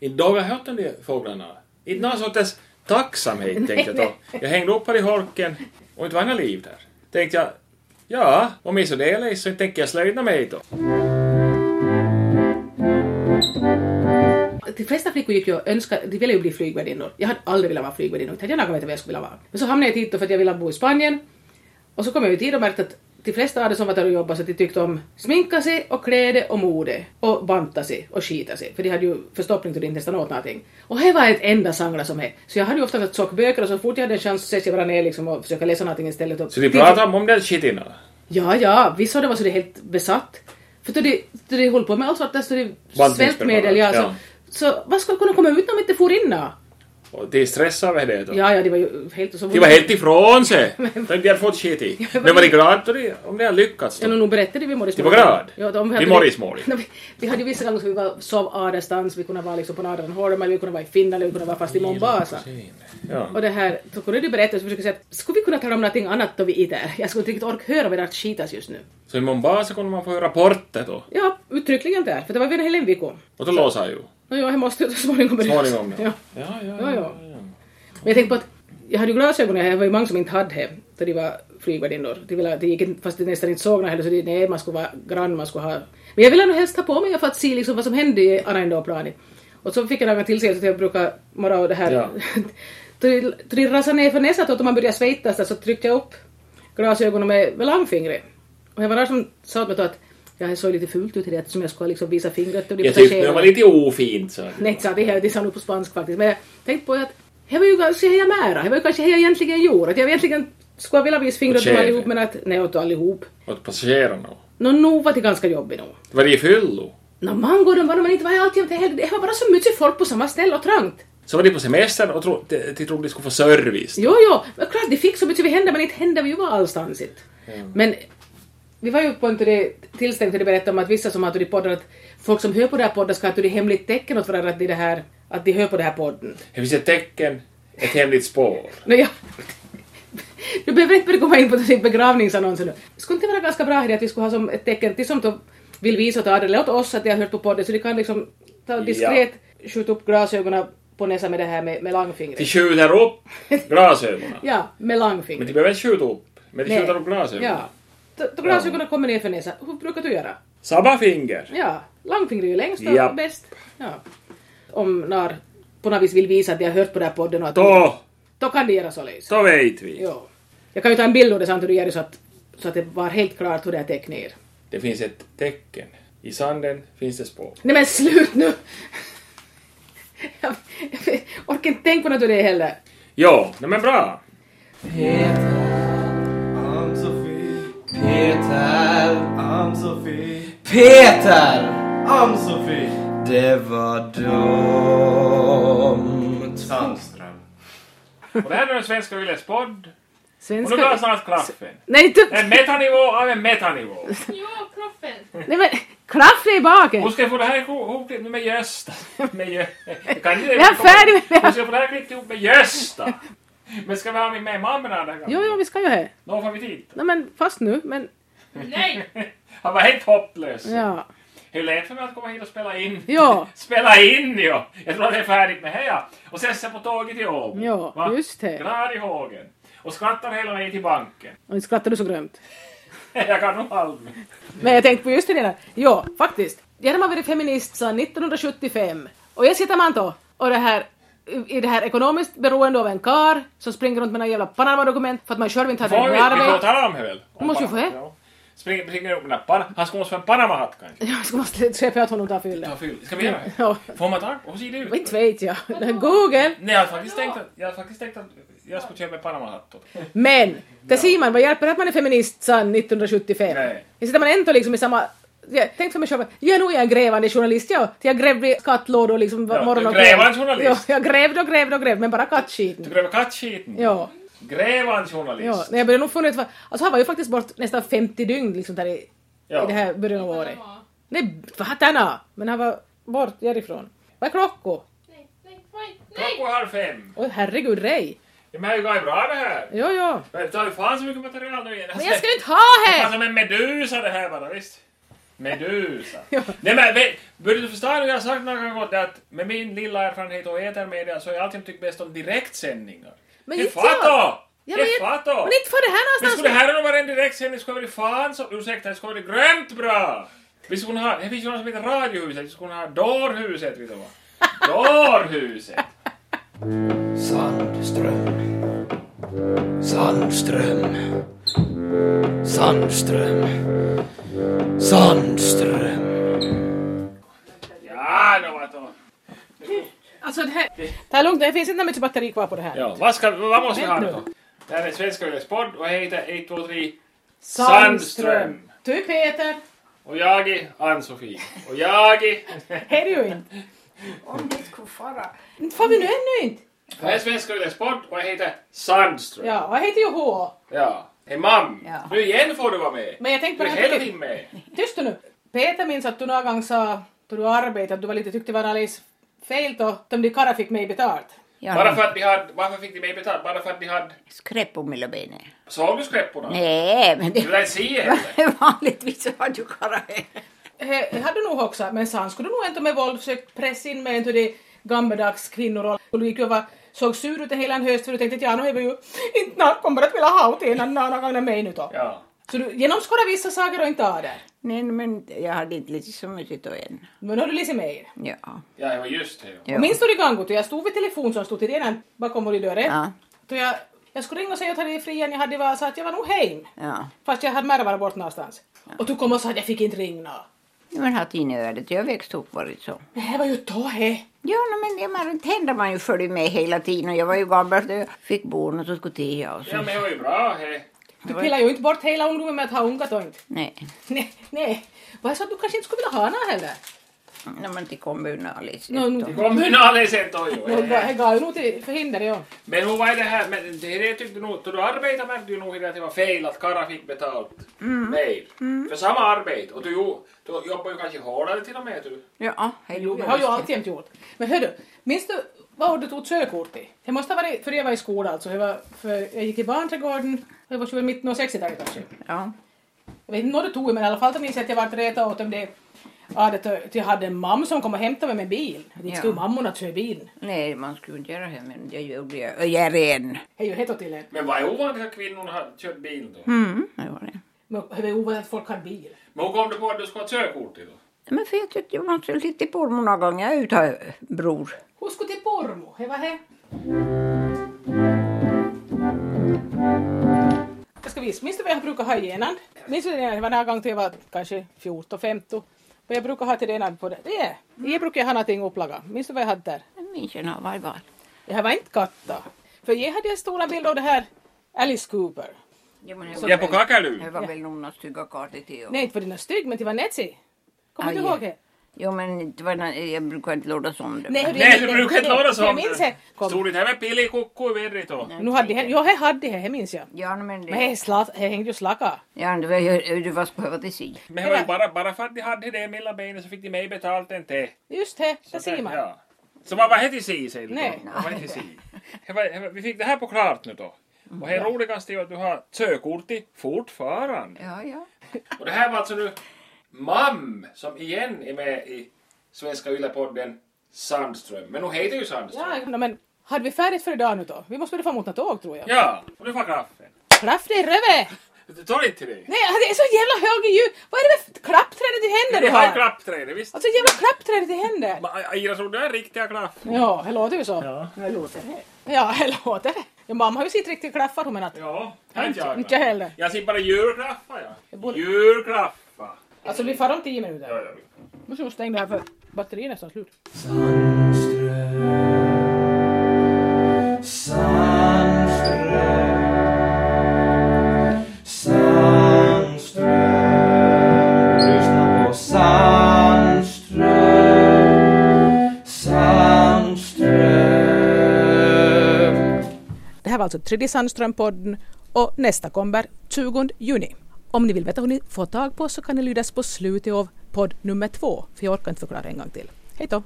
inte då jag hört de fåglarna. Inte någon sorts tacksamhet tänkte jag då. Jag hängde upp här i holken och inte var några liv där. Tänkte jag, ja, om jag så ledsen så tänker jag slöjda mig då. De flesta flickor gick ju och önskade, de ville ju bli flygvärdinnor. Jag hade aldrig velat vara flygvärdinna, inte hade jag någon veta vad jag skulle vilja vara. Men så hamnade jag då för att jag ville bo i Spanien. Och så kom jag ju hit och märkte att de flesta av de som var där och jobbade så de tyckte om sminka sig och kläde och mode och banta sig och skita sig. För de hade ju förstoppning till de inte nästan åt någonting. Och det var ett enda sangla som är. Så jag hade ju ofta fått tjockböcker och så fort jag hade en chans så jag bara ner liksom och försöka läsa någonting istället. Och Så de pratar om, den skitina. Ja, ja, vissa av dem var så det helt besatt. För då de, då de höll på med allt sorts så de Bantningspreparat, svältmedel, ja, ja. Så, vad skulle kunna komma ut om inte for inna? Och de stressade över det då. Ja, ja, det var ju helt... Så De var helt ifrån sig. De hade fått skit i. Men var de glada då de- om det har lyckats Ja, då? nu berättade vi Morris De var glad? Ja, de Vi hade- Morris Morris. Nej, vi, vi hade ju vissa gånger som vi var, sov annanstans, vi kunde vara liksom på eller vi kunde vara i Finland, eller vi kunde vara fast i Mombasa. Ja. Och det här, så kunde du berätta, så försökte jag säga att skulle vi kunna tala om någonting annat då vi är där? Jag skulle inte riktigt orka höra vad det skitas just nu. Så i Mombasa kunde man få höra rapporter då. Ja, uttryckligen där, för det var vi en hel vecka. Och då låsa ju. Ja, jag måste ju så småningom börja. Småningom ja. Ja. Ja, ja, Ja, ja. ja. Men jag tänkte på att jag hade ju glasögon, det var ju många som inte hade det, då de var flygvärdinnor. De ville, de gick inte, fast de nästan inte såg något heller, så de, nej, man skulle vara grann, man skulle ha... Men jag ville nog helst ta på mig för att se liksom vad som hände i Arendalplanet. Och så fick jag några tillsägelse att jag brukar morra av det här. Ja. då de- rasade ner för näsan och man började svettas så tryckte jag upp glasögonen med, med langfingret. Och det var någon som sa åt mig då att jag såg lite fult ut i det eftersom jag skulle liksom visa fingret. Och de Jag tyckte det var lite ofint så. Nej, sa det, här- det sa nog på spanska faktiskt. Men jag tänkte på att det var ju kanske det jag mära. Det var ju kanske det jag egentligen gjorde. Att jag egentligen skulle vilja visa fingret Åt allihop, men att nej, åt allihop. Åt passagerarna. Nå, nog var det ganska jobbigt nog. Var det i fyllo? Nå, man går de var de inte var alltid det var bara så mycket folk på samma ställe och trångt. Så var de på semestern och tro, de, de trodde de skulle få service. Jo, jo, men klart det fick så mycket vi hände, men inte hände vi ju allstans inte. Men vi var ju på en tillställning där de berättade om att vissa som har de poddar, att folk som hör på det här podden ska ha ett hemligt tecken åt varandra att de, det här, att de hör på det här podden. Det finns ett tecken, ett hemligt spår. Nå, ja. Du behöver inte börja komma in på sin begravningsannons nu. Skulle inte vara ganska bra att vi skulle ha som ett tecken till som då vill visa åt andra, eller åt oss att de har hört på podden, så de kan liksom ta diskret skjuta upp glasögonen på näsan med det här med, med De langfingret. skjuter upp glasögonen. Ja, med Men langfingret. de behöver inte skjuta upp. Men de skjuter upp glasögonen. Ja. Då, glasögonen kommer ner för näsan. Hur brukar du göra? Samma finger. Ja, langfingret är ju längst och Ja. bäst. Ja. Om när på något vis vill visa att de har hört på den här podden och att Då, då kan de göra så lös. då vet vi. Jo. Jag kan ju ta en bild av det samtidigt Jerry så att, så att det var helt klart hur det är täckt ner. Det finns ett tecken. I sanden finns det spår. Nej men slut nu! Jag, jag orkar inte tänka på något av det heller. Jo, nej men bra. Peter, Peter, Ann-Sofie. Peter! Ann-Sofie. Det var dom. Sandström. Och det här är den svenska Ylespodd. Och nu Svenska... börjar snart klaffen. Nej, inte... En metanivå av en metanivå. Jo, kroppen. Nej men, klaff är i baken! Hur ska jag få det här ihopklippt med Gösta? Med Gö... Jag kan inte Jag är färdig med Hur ska jag få det här klippt ihop med Gösta? Men ska vi ha med mammorna den här Jo, jo, vi ska ju här. Då får vi tid. Nej men, fast nu, men... Nej. Han var helt hopplös. Ja. Hur lätt för mig att komma hit och spela in. Ja. Spela in ju! Jag tror att det är färdigt med det ja. Och sen se på tåget till Åbo. Ja, Va? just det. Glad i hågen. Och skrattar hela vägen till banken. Och skrattar du så grömt. jag kan nog aldrig. Men jag tänkte på just det där. Ja, faktiskt. Jag har varit feminist sedan 1975. Och jag sitter man då och det här i det här ekonomiskt beroende av en kar som springer runt med några jävla Panama-dokument för att man själv inte har Får vi, får tala om det väl? Det måste vi få? Ja. Springer, springer upp med pan- Han ska måste få en Panama-hatt kanske. Jag ska måste köpa åt honom ta fylla. Ta fyll. Ska vi göra det? Ja, Får man ta? Hur ser det ut? inte vet jag. Det Google. Nej, jag hade faktiskt tänkt att jag, faktiskt tänkt att jag skulle köpa en Panama-hatt. Men, det ser man, vad hjälper det att man är feminist sedan 1975? Nej. Sitter man ändå liksom i samma... Jag tänkte för mig själv, jag är nog en grävande journalist, ja. Till jag grävde i skattlådor liksom Ja, morgon du och grävande journalist. Ja, jag grävde och grävde och grävde, men bara kattskiten. Du gräver kattskiten? Ja. Grävande journalist? Ja, men jag började nog fundera ut, vad- alltså han var ju faktiskt bort nästan 50 dygn liksom där i, Ja. i det här början av året. Nej, vad hattarna! Men han var bort därifrån. Vad är klockan? Nej, nej, nej, nej. Klockan halv fem. Oj herregud, rej! Ja, men det är ju bra det här. Jo, jo. Det tar ju fan så mycket material nu igen. Men jag ska ju inte ha Det är här! som en medusa det här bara, visst? Medusa. Ja. Nej men börjar du förstå nu? Jag har sagt några gånger det att med min lilla erfarenhet av etermedia så har jag alltid tyckt bäst om direktsändningar. Men inte jag. Ja, Det men är jag-! Men inte för det här Men någonstans! skulle det här nog vara en direktsändning skulle det fan så... Ursäkta, det skulle vara grönt bra! Vi skulle ha... Det finns ju något som heter Radiohuset. Vi skulle ha Dårhuset, vet du vad? Dårhuset! Sandström. Sandström. Sandström. Sandström. Ja, nå vad då. Alltså det här... Det lugnt, det finns inte mycket batteri kvar på det här. Ja, vad, ska, vad måste vi ha nu då? Det här är Svenska Yles podd och jag heter 1, 2, 3 Sandström. Du är Peter. och jag är Ann-Sofie. Och jag är... Här är ju inte. Om det skulle fara. Inte får vi nu ännu inte. Det här är Svenska Yles podd och jag heter Sandström. Ja, och jag heter ju H. Ja. Hej mam! Ja. Nu igen får du vara med. Men jag Du tänkte på det här... tiden med. Tyst nu. Peter minns att du någon gång sa, då du arbetade, att du var lite tyckte det var alldeles fel då, om de karlar fick mig betalt. Bara Ja, för att de hade... Varför fick de mig betalt? Bara för att de hade... skräp på mina ben. Såg du skräpporna? Nej, men Du det lär se heller. vanligtvis har du bara He, he hade nog också, men sen skulle du nog inte med våld försökt pressa in mig into de gammaldags och du gick ju och var, såg sur ut en hela en höst för du tänkte att ja, nu är vi ju inte snart kommer att vilja ha åt en annan gång än mig nu då. Ja. Så du genomskådade vissa saker och inte av det. Nej, men jag hade inte lite så mycket då än. Men nu har du läst mer. Ja. Ja, det var just det. Ja. Ja. Minns du det gången då jag stod vid telefon som stod till den bakom vår dörr? Ja. Då jag, jag skulle ringa och säga att jag hade fri jag hade var, så att jag var nog hem. Ja. Fast jag hade med varit bort någonstans. Och du kom och sa att jag fick inte ringa. Men har tinödet, jag växte upp varit så. Men det var ju då he. Ja, no, men jag men, tänder man ju följer med hela tiden och jag var ju gammal så jag fick barn och så skulle och så. Ja, men det var ju bra. He. Du pillar ju inte bort hela ungdomen med att ha ungat då inte. Nej, Nej, nej. Vad sa att du kanske inte skulle vilja ha någon heller? När man till kommunalis. No, no. Det kom ju. No, det gav ju nog till förhinder, ja. Men hur var det här? Men det, det tyckte nog, då du arbetade märkte du nog att det var fel att Kara fick betalt mer. För samma arbete. Och du, jo- du jobbar ju kanske hårdare till och med du. Ja, hej Jo, det har ju alltid gjort. Men hördu, minns du vad år du tog körkort i? Det måste ha varit för jag var i skolan alltså. Jag, var, för jag gick i barnträdgården, jag var väl mitten av 60-talet kanske. Ja. Jag vet inte när du tog det, men i alla fall minns jag att jag vart retad åt om det Ja, det, att jag hade en mamma som kom och hämtade mig med bil. Det Ja. skulle mammorna köra bilen. Nej, man skulle inte göra det, men jag gjorde det. Och jag är ren. Är ju helt till en. Men vad är ovanligt att kvinnorna har kört bil då? Mm, det var det. Men det är ovanligt att folk har bil. Men hur kom du på att du skulle ha körkort till då? Men för jag tyckte jag var lite på många gånger utan bror. Hon skulle till Pormo, det var det. Jag ska visa, minns du vad jag brukar ha i enand? Minns du det? Det var den här gången till jag var kanske 14, 15. Vad jag brukar ha till enand på det? Det är, jag brukar ha någonting upplaga. Minns du vad jag hade där? Jag minns inte vad det var. Det här var inte katta. För jag hade en stor bild av det här Alice Cooper. Ja, men Ja, på Kakadu. Det var väl några stygga kartor till. Nej, inte var dina stygg, men till var Netsi. Kommer du Aj. ihåg det? Jo, men det var, jag brukar inte låta som det. Nej, Nej, du brukar inte nej, låta som Jag minns det. Stod det här med pillikukku i vedrit och... Nu hade det, jo, det hade det, det minns jag. Ja, men det... Men det hängde ju slaka. Ja, det var ju... Du var behöva till sig. Men det var ju bara, bara för att de hade det mellan benen så fick de mig betalt en te. Just det, det ser man. Ja. Så vad var det till si, säger du? Nej. då? Vad var det till Vi fick det här på klart nu då. Och det roligaste är att du har körkort i fortfarande. Ja, ja. Och det här var alltså nu MAM som igen är med i Svenska Yle-podden Sandström. Men hon heter ju Sandström. Ja, men hade vi färdigt för idag nu då? Vi måste väl få mot något tåg tror jag. Ja, och nu får kaffen. Kraft i röve! Du tar inte till det? Nej, det är så jävla hög ljud! Vad är det för klappträdet i händer Vi du har ju har? klappträdet, visst? Alltså jävla klappträdet i händer! Ma- Ira tror du är riktiga klaff? Ja, det låter ju så. Ja. Det låter det. Ja, det låter det. Ja, mamma har ju sitt riktigt klaffar hon menat. Ja, inte jag. Inte jag heller. Jag ser bara djurklaffar ja. borde- Djurklaffar. Alltså vi far om tio minuter. Ja, ja. Måste nog stänga det här för batteriet är nästan slut. Sandström Sandström Lyssna på Sandström Sandström Det här var alltså tredje Sandström-podden och nästa kommer 20 juni. Om ni vill veta hur ni får tag på oss så kan ni lydas på slutet av podd nummer två, för jag orkar inte förklara en gång till. Hej då!